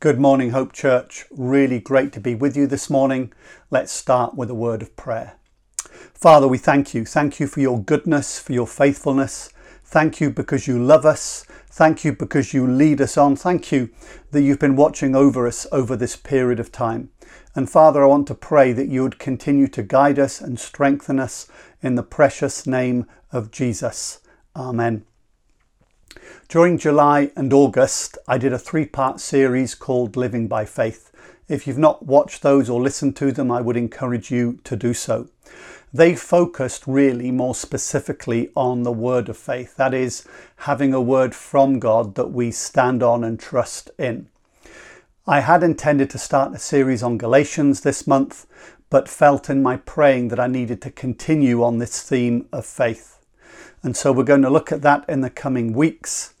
Good morning, Hope Church. Really great to be with you this morning. Let's start with a word of prayer. Father, we thank you. Thank you for your goodness, for your faithfulness. Thank you because you love us. Thank you because you lead us on. Thank you that you've been watching over us over this period of time. And Father, I want to pray that you would continue to guide us and strengthen us in the precious name of Jesus. Amen. During July and August, I did a three part series called Living by Faith. If you've not watched those or listened to them, I would encourage you to do so. They focused really more specifically on the word of faith, that is, having a word from God that we stand on and trust in. I had intended to start a series on Galatians this month, but felt in my praying that I needed to continue on this theme of faith. And so we're going to look at that in the coming weeks.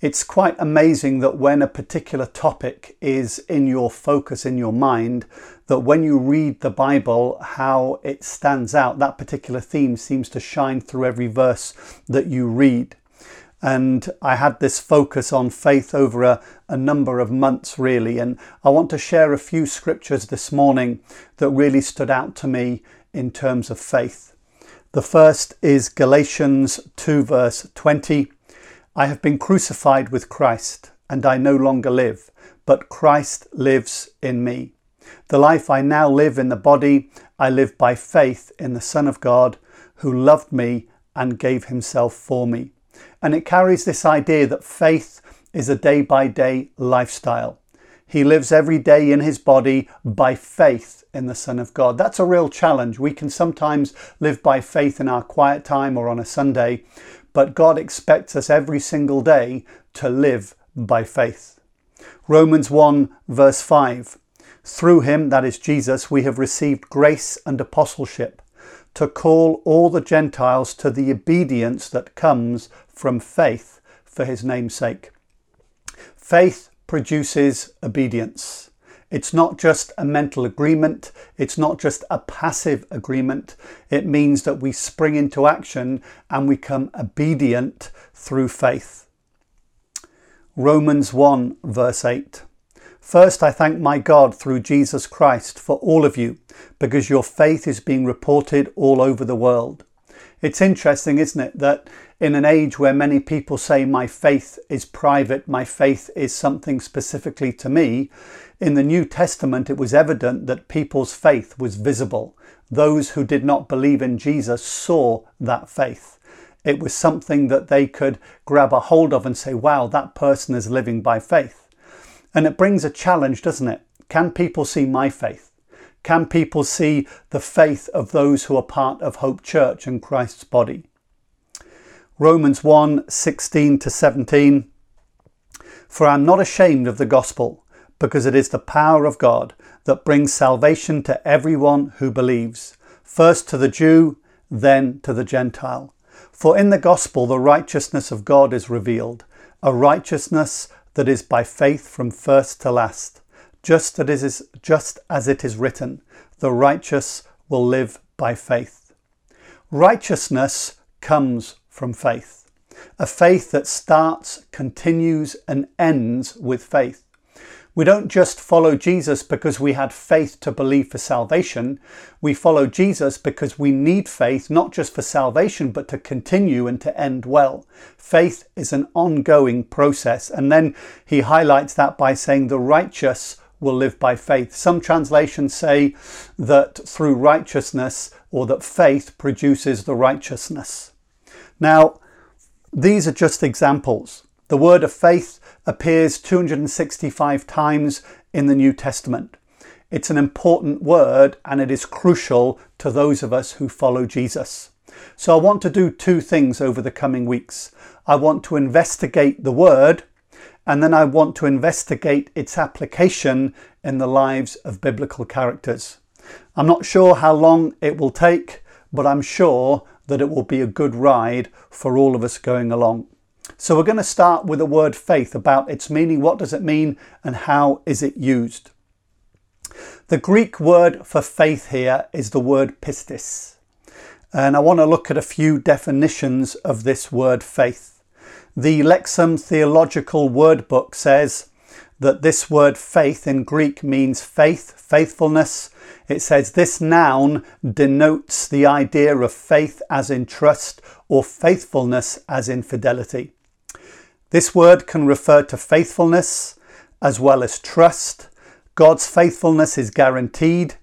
It's quite amazing that when a particular topic is in your focus, in your mind, that when you read the Bible, how it stands out, that particular theme seems to shine through every verse that you read. And I had this focus on faith over a, a number of months, really. And I want to share a few scriptures this morning that really stood out to me in terms of faith. The first is Galatians 2, verse 20. I have been crucified with Christ, and I no longer live, but Christ lives in me. The life I now live in the body, I live by faith in the Son of God, who loved me and gave himself for me. And it carries this idea that faith is a day by day lifestyle. He lives every day in his body by faith in the Son of God. That's a real challenge. We can sometimes live by faith in our quiet time or on a Sunday, but God expects us every single day to live by faith. Romans 1, verse 5 Through him, that is Jesus, we have received grace and apostleship to call all the Gentiles to the obedience that comes from faith for his name's sake. Faith produces obedience. It's not just a mental agreement, it's not just a passive agreement. It means that we spring into action and we become obedient through faith. Romans 1, verse 8. First, I thank my God through Jesus Christ for all of you, because your faith is being reported all over the world. It's interesting, isn't it, that in an age where many people say my faith is private, my faith is something specifically to me, in the New Testament it was evident that people's faith was visible. Those who did not believe in Jesus saw that faith. It was something that they could grab a hold of and say, wow, that person is living by faith. And it brings a challenge, doesn't it? Can people see my faith? Can people see the faith of those who are part of Hope Church and Christ's body? Romans 1 16 to 17. For I am not ashamed of the gospel, because it is the power of God that brings salvation to everyone who believes, first to the Jew, then to the Gentile. For in the gospel the righteousness of God is revealed, a righteousness that is by faith from first to last just, that it is, just as it is written, the righteous will live by faith. Righteousness comes from faith, a faith that starts, continues, and ends with faith. We don't just follow Jesus because we had faith to believe for salvation. We follow Jesus because we need faith not just for salvation but to continue and to end well. Faith is an ongoing process. And then he highlights that by saying the righteous will live by faith. Some translations say that through righteousness or that faith produces the righteousness. Now, these are just examples. The word of faith appears 265 times in the New Testament. It's an important word and it is crucial to those of us who follow Jesus. So I want to do two things over the coming weeks. I want to investigate the word and then I want to investigate its application in the lives of biblical characters. I'm not sure how long it will take, but I'm sure that it will be a good ride for all of us going along. So we're going to start with the word faith about its meaning. What does it mean and how is it used? The Greek word for faith here is the word pistis. And I want to look at a few definitions of this word faith. The Lexham Theological Word Book says that this word faith in Greek means faith, faithfulness. It says this noun denotes the idea of faith as in trust or faithfulness as in fidelity. This word can refer to faithfulness as well as trust. God's faithfulness is guaranteed.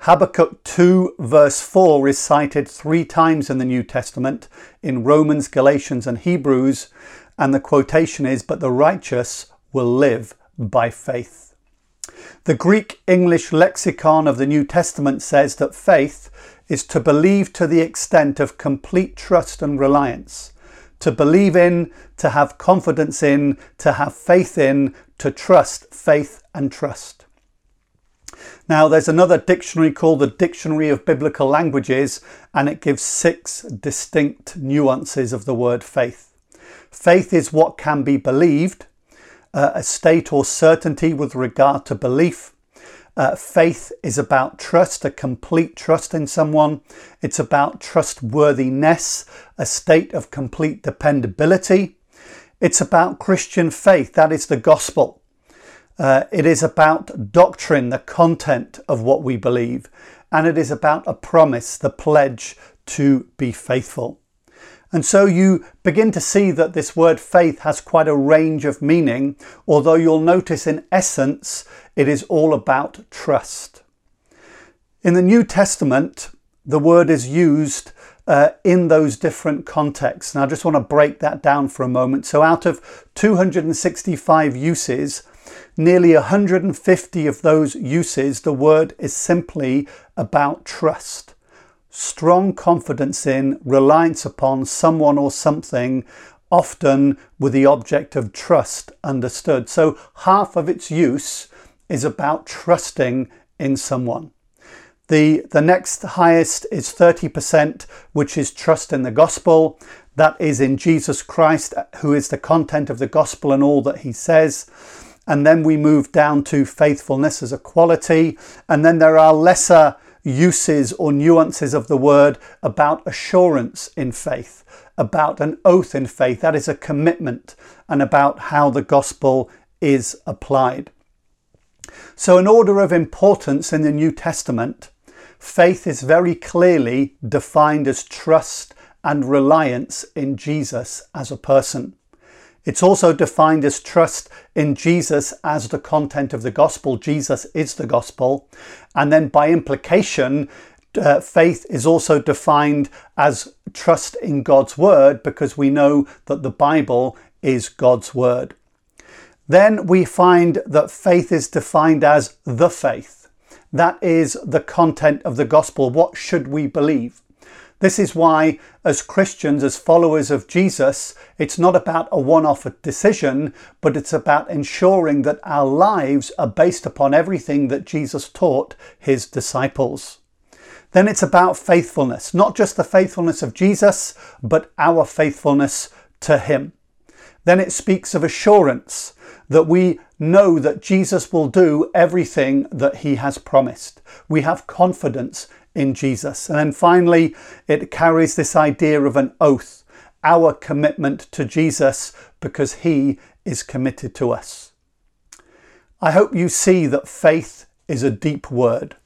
Habakkuk 2, verse 4 is cited three times in the New Testament in Romans, Galatians, and Hebrews, and the quotation is, But the righteous will live by faith. The Greek English lexicon of the New Testament says that faith is to believe to the extent of complete trust and reliance, to believe in, to have confidence in, to have faith in, to trust, faith and trust. Now, there's another dictionary called the Dictionary of Biblical Languages, and it gives six distinct nuances of the word faith. Faith is what can be believed, uh, a state or certainty with regard to belief. Uh, faith is about trust, a complete trust in someone. It's about trustworthiness, a state of complete dependability. It's about Christian faith, that is the gospel. Uh, it is about doctrine, the content of what we believe, and it is about a promise, the pledge to be faithful. And so you begin to see that this word faith has quite a range of meaning, although you'll notice in essence it is all about trust. In the New Testament, the word is used uh, in those different contexts. And I just want to break that down for a moment. So, out of 265 uses, nearly 150 of those uses, the word is simply about trust. Strong confidence in, reliance upon someone or something, often with the object of trust understood. So half of its use is about trusting in someone. The, the next highest is 30%, which is trust in the gospel. That is in Jesus Christ, who is the content of the gospel and all that he says. And then we move down to faithfulness as a quality. And then there are lesser uses or nuances of the word about assurance in faith, about an oath in faith. That is a commitment, and about how the gospel is applied. So, in order of importance in the New Testament, faith is very clearly defined as trust and reliance in Jesus as a person. It's also defined as trust in Jesus as the content of the gospel. Jesus is the gospel. And then by implication, uh, faith is also defined as trust in God's word because we know that the Bible is God's word. Then we find that faith is defined as the faith. That is the content of the gospel. What should we believe? This is why, as Christians, as followers of Jesus, it's not about a one off decision, but it's about ensuring that our lives are based upon everything that Jesus taught his disciples. Then it's about faithfulness, not just the faithfulness of Jesus, but our faithfulness to him. Then it speaks of assurance that we know that Jesus will do everything that he has promised. We have confidence in Jesus. And then finally, it carries this idea of an oath, our commitment to Jesus because he is committed to us. I hope you see that faith is a deep word.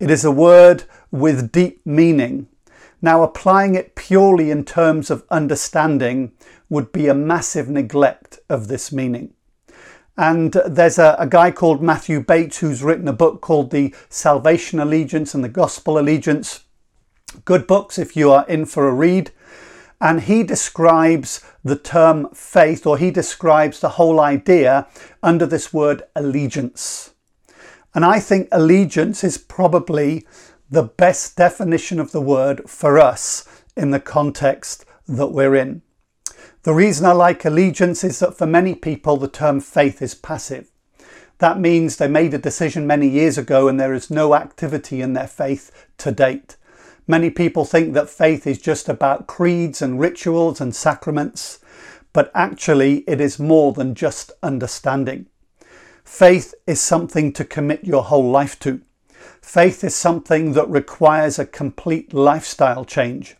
It is a word with deep meaning. Now, applying it purely in terms of understanding would be a massive neglect of this meaning. And there's a, a, guy called Matthew Bates who's written a book called The Salvation Allegiance and the Gospel Allegiance. Good books if you are in for a read. And he describes the term faith, or he describes the whole idea under this word allegiance. And I think allegiance is probably the best definition of the word for us in the context that we're in. The reason I like allegiance is that for many people, the term faith is passive. That means they made a decision many years ago and there is no activity in their faith to date. Many people think that faith is just about creeds and rituals and sacraments, but actually it is more than just understanding. Faith is something to commit your whole life to. Faith is something that requires a complete lifestyle change.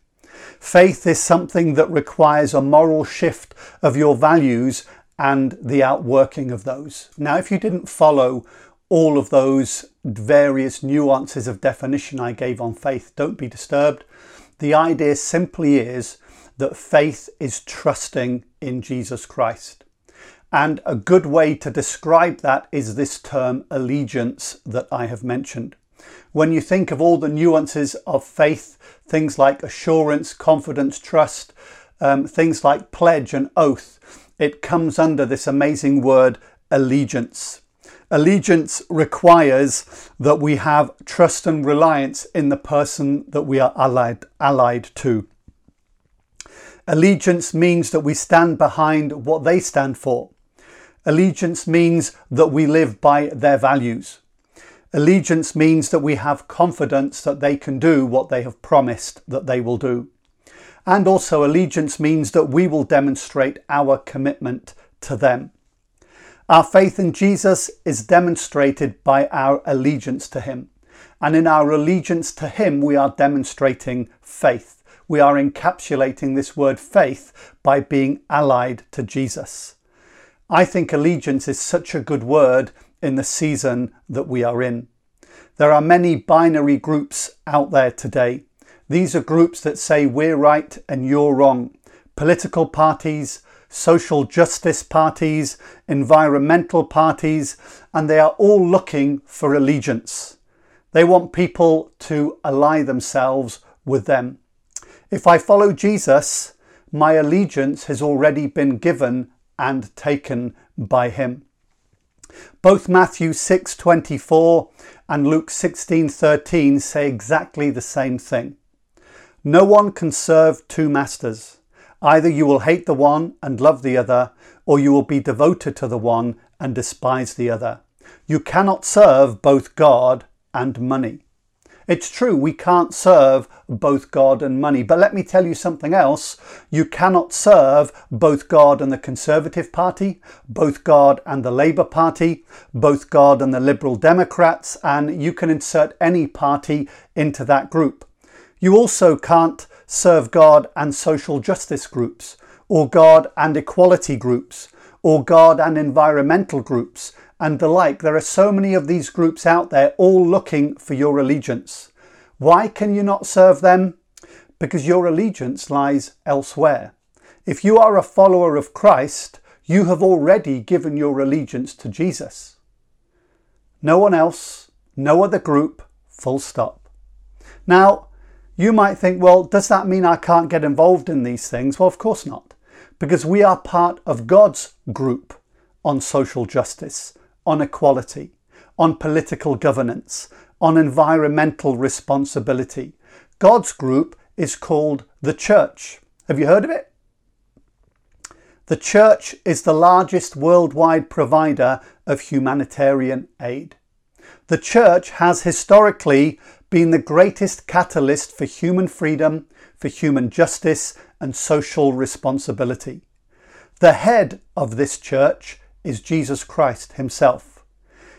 Faith is something that requires a moral shift of your values and the outworking of those. Now, if you didn't follow all of those various nuances of definition I gave on faith, don't be disturbed. The idea simply is that faith is trusting in Jesus Christ. And a good way to describe that is this term allegiance that I have mentioned. When you think of all the nuances of faith, things like assurance, confidence, trust, um, things like pledge and oath, it comes under this amazing word allegiance. Allegiance requires that we have trust and reliance in the person that we are allied, allied to. Allegiance means that we stand behind what they stand for. Allegiance means that we live by their values. Allegiance means that we have confidence that they can do what they have promised that they will do. And also, allegiance means that we will demonstrate our commitment to them. Our faith in Jesus is demonstrated by our allegiance to Him. And in our allegiance to Him, we are demonstrating faith. We are encapsulating this word faith by being allied to Jesus. I think allegiance is such a good word in the season that we are in. There are many binary groups out there today. These are groups that say we're right and you're wrong. Political parties, social justice parties, environmental parties, and they are all looking for allegiance. They want people to ally themselves with them. If I follow Jesus, my allegiance has already been given and taken by him. Both Matthew 6:24 and Luke 16:13 say exactly the same thing. No one can serve two masters. Either you will hate the one and love the other, or you will be devoted to the one and despise the other. You cannot serve both God and money. It's true, we can't serve both God and money. But let me tell you something else. You cannot serve both God and the Conservative Party, both God and the Labour Party, both God and the Liberal Democrats, and you can insert any party into that group. You also can't serve God and social justice groups, or God and equality groups, or God and environmental groups, and the like. There are so many of these groups out there all looking for your allegiance. Why can you not serve them? Because your allegiance lies elsewhere. If you are a follower of Christ, you have already given your allegiance to Jesus. No one else, no other group, full stop. Now, you might think, well, does that mean I can't get involved in these things? Well, of course not, because we are part of God's group on social justice on equality, on political governance, on environmental responsibility. God's group is called the church. Have you heard of it? The church is the largest worldwide provider of humanitarian aid. The church has historically been the greatest catalyst for human freedom, for human justice, and social responsibility. The head of this church is Jesus Christ Himself.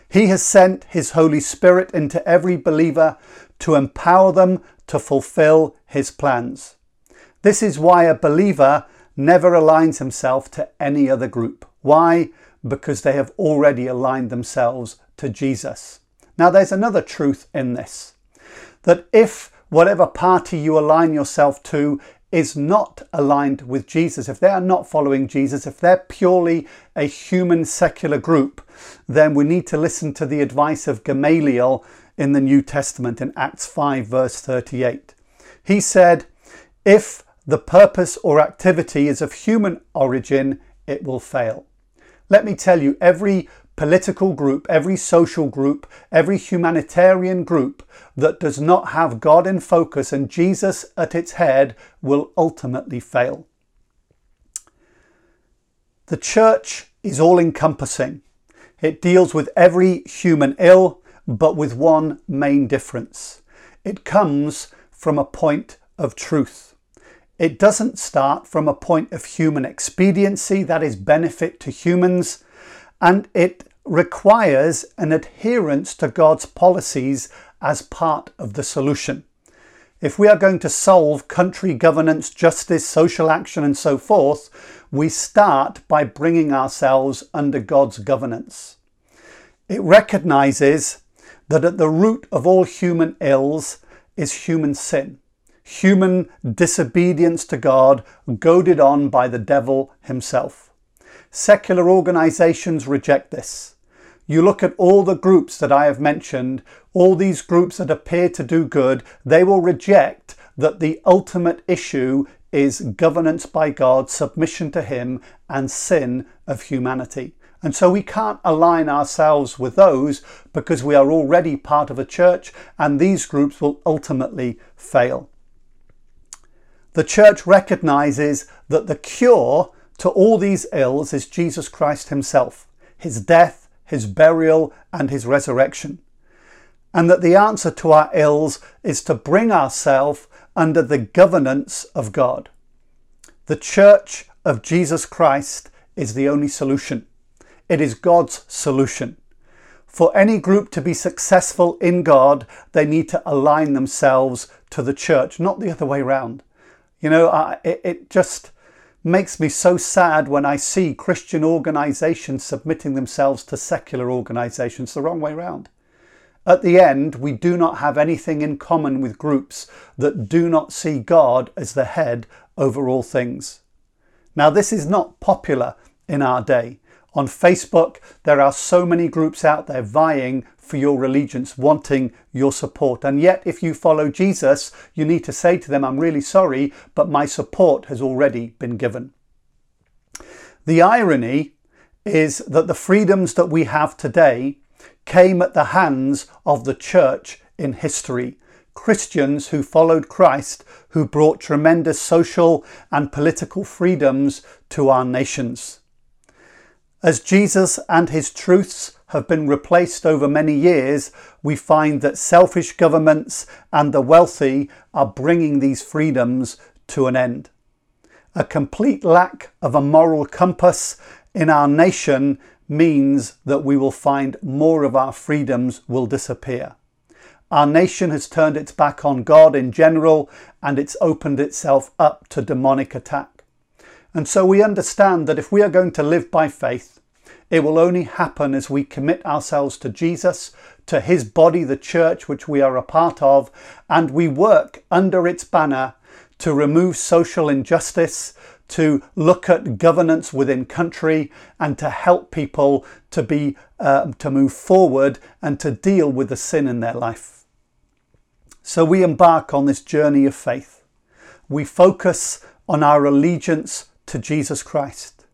He has sent His Holy Spirit into every believer to empower them to fulfill His plans. This is why a believer never aligns himself to any other group. Why? Because they have already aligned themselves to Jesus. Now, there's another truth in this that if whatever party you align yourself to is not aligned with Jesus, if they are not following Jesus, if they're purely a human secular group, then we need to listen to the advice of Gamaliel in the New Testament in Acts 5, verse 38. He said, If the purpose or activity is of human origin, it will fail. Let me tell you, every political group, every social group, every humanitarian group that does not have God in focus and Jesus at its head will ultimately fail. The church is all encompassing. It deals with every human ill, but with one main difference. It comes from a point of truth. It doesn't start from a point of human expediency, that is benefit to humans, and it requires an adherence to God's policies as part of the solution. If we are going to solve country governance, justice, social action, and so forth, we start by bringing ourselves under God's governance. It recognizes that at the root of all human ills is human sin, human disobedience to God, goaded on by the devil himself. Secular organizations reject this. You look at all the groups that I have mentioned, all these groups that appear to do good, they will reject that the ultimate issue is governance by God, submission to Him, and sin of humanity. And so we can't align ourselves with those because we are already part of a church and these groups will ultimately fail. The church recognizes that the cure to all these ills is Jesus Christ Himself, His death, His burial, and His resurrection. And that the answer to our ills is to bring ourselves under the governance of God. The church of Jesus Christ is the only solution. It is God's solution. For any group to be successful in God, they need to align themselves to the church, not the other way around. You know, I, it, it just makes me so sad when I see Christian organisations submitting themselves to secular organisations the wrong way round. At the end, we do not have anything in common with groups that do not see God as the head over all things. Now, this is not popular in our day. On Facebook, there are so many groups out there vying for your allegiance, wanting your support. And yet, if you follow Jesus, you need to say to them, I'm really sorry, but my support has already been given. The irony is that the freedoms that we have today came at the hands of the church in history. Christians who followed Christ, who brought tremendous social and political freedoms to our nations. As Jesus and his truths have been replaced over many years, we find that selfish governments and the wealthy are bringing these freedoms to an end. A complete lack of a moral compass in our nation means that we will find more of our freedoms will disappear. Our nation has turned its back on God in general and it's opened itself up to demonic attack. And so we understand that if we are going to live by faith, it will only happen as we commit ourselves to Jesus, to his body, the church, which we are a part of, and we work under its banner to remove social injustice, to look at governance within country, and to help people to be uh, to move forward and to deal with the sin in their life. So we embark on this journey of faith. We focus on our allegiance to Jesus Christ.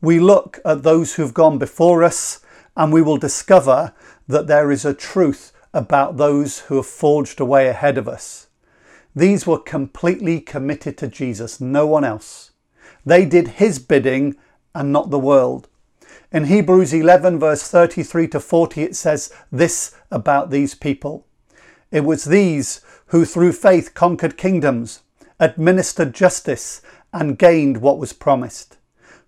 We look at those who've gone before us and we will discover that there is a truth about those who have forged a way ahead of us. These were completely committed to Jesus, no one else. They did his bidding and not the world. In Hebrews 11, verse 33 to 40, it says this about these people It was these who through faith conquered kingdoms, administered justice, and gained what was promised,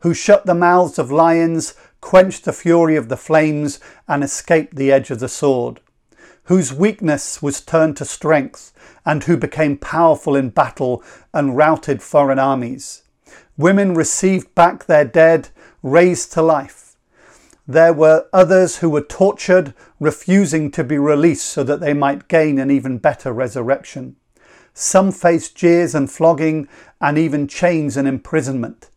who shut the mouths of lions, quenched the fury of the flames, and escaped the edge of the sword, whose weakness was turned to strength, and who became powerful in battle and routed foreign armies. Women received back their dead, raised to life. There were others who were tortured, refusing to be released so that they might gain an even better resurrection. Some faced jeers and flogging and even chains and imprisonment.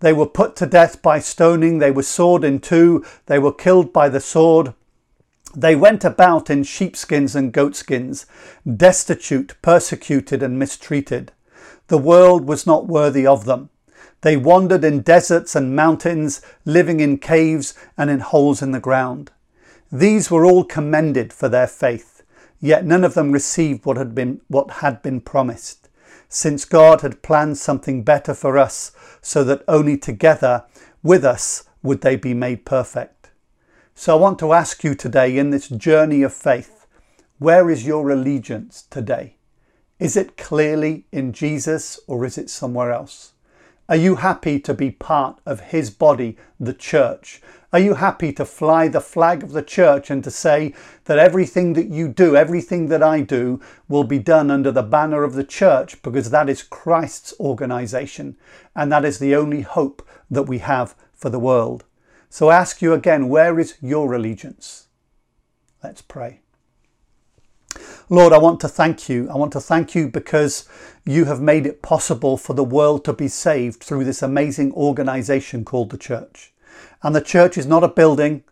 They were put to death by stoning, they were sawed in two, they were killed by the sword. They went about in sheepskins and goatskins, destitute, persecuted, and mistreated. The world was not worthy of them. They wandered in deserts and mountains, living in caves and in holes in the ground. These were all commended for their faith, yet none of them received what had been, what had been promised since God had planned something better for us, so that only together with us would they be made perfect. So I want to ask you today in this journey of faith, where is your allegiance today? Is it clearly in Jesus or is it somewhere else? Are you happy to be part of His body, the church? Are you happy to fly the flag of the church and to say that everything that you do, everything that I do, will be done under the banner of the church because that is Christ's organization and that is the only hope that we have for the world? So I ask you again, where is your allegiance? Let's pray. Lord, I want to thank you. I want to thank you because you have made it possible for the world to be saved through this amazing organization called the church. And the church is not a building,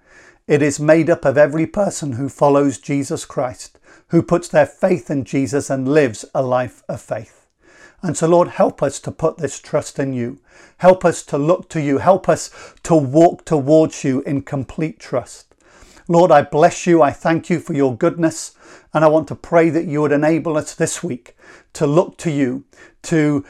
it is made up of every person who follows Jesus Christ, who puts their faith in Jesus and lives a life of faith. And so, Lord, help us to put this trust in you. Help us to look to you. Help us to walk towards you in complete trust. Lord, I bless you. I thank you for your goodness. And I want to pray that you would enable us this week to look to you, to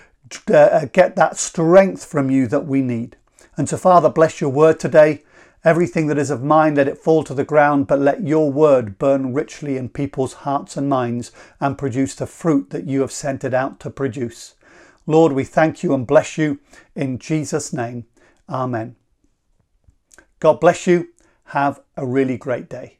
uh, get that strength from you that we need. And so, Father, bless your word today. Everything that is of mine, let it fall to the ground, but let your word burn richly in people's hearts and minds and produce the fruit that you have sent it out to produce. Lord, we thank you and bless you in Jesus' name. Amen. God bless you. Have a really great day.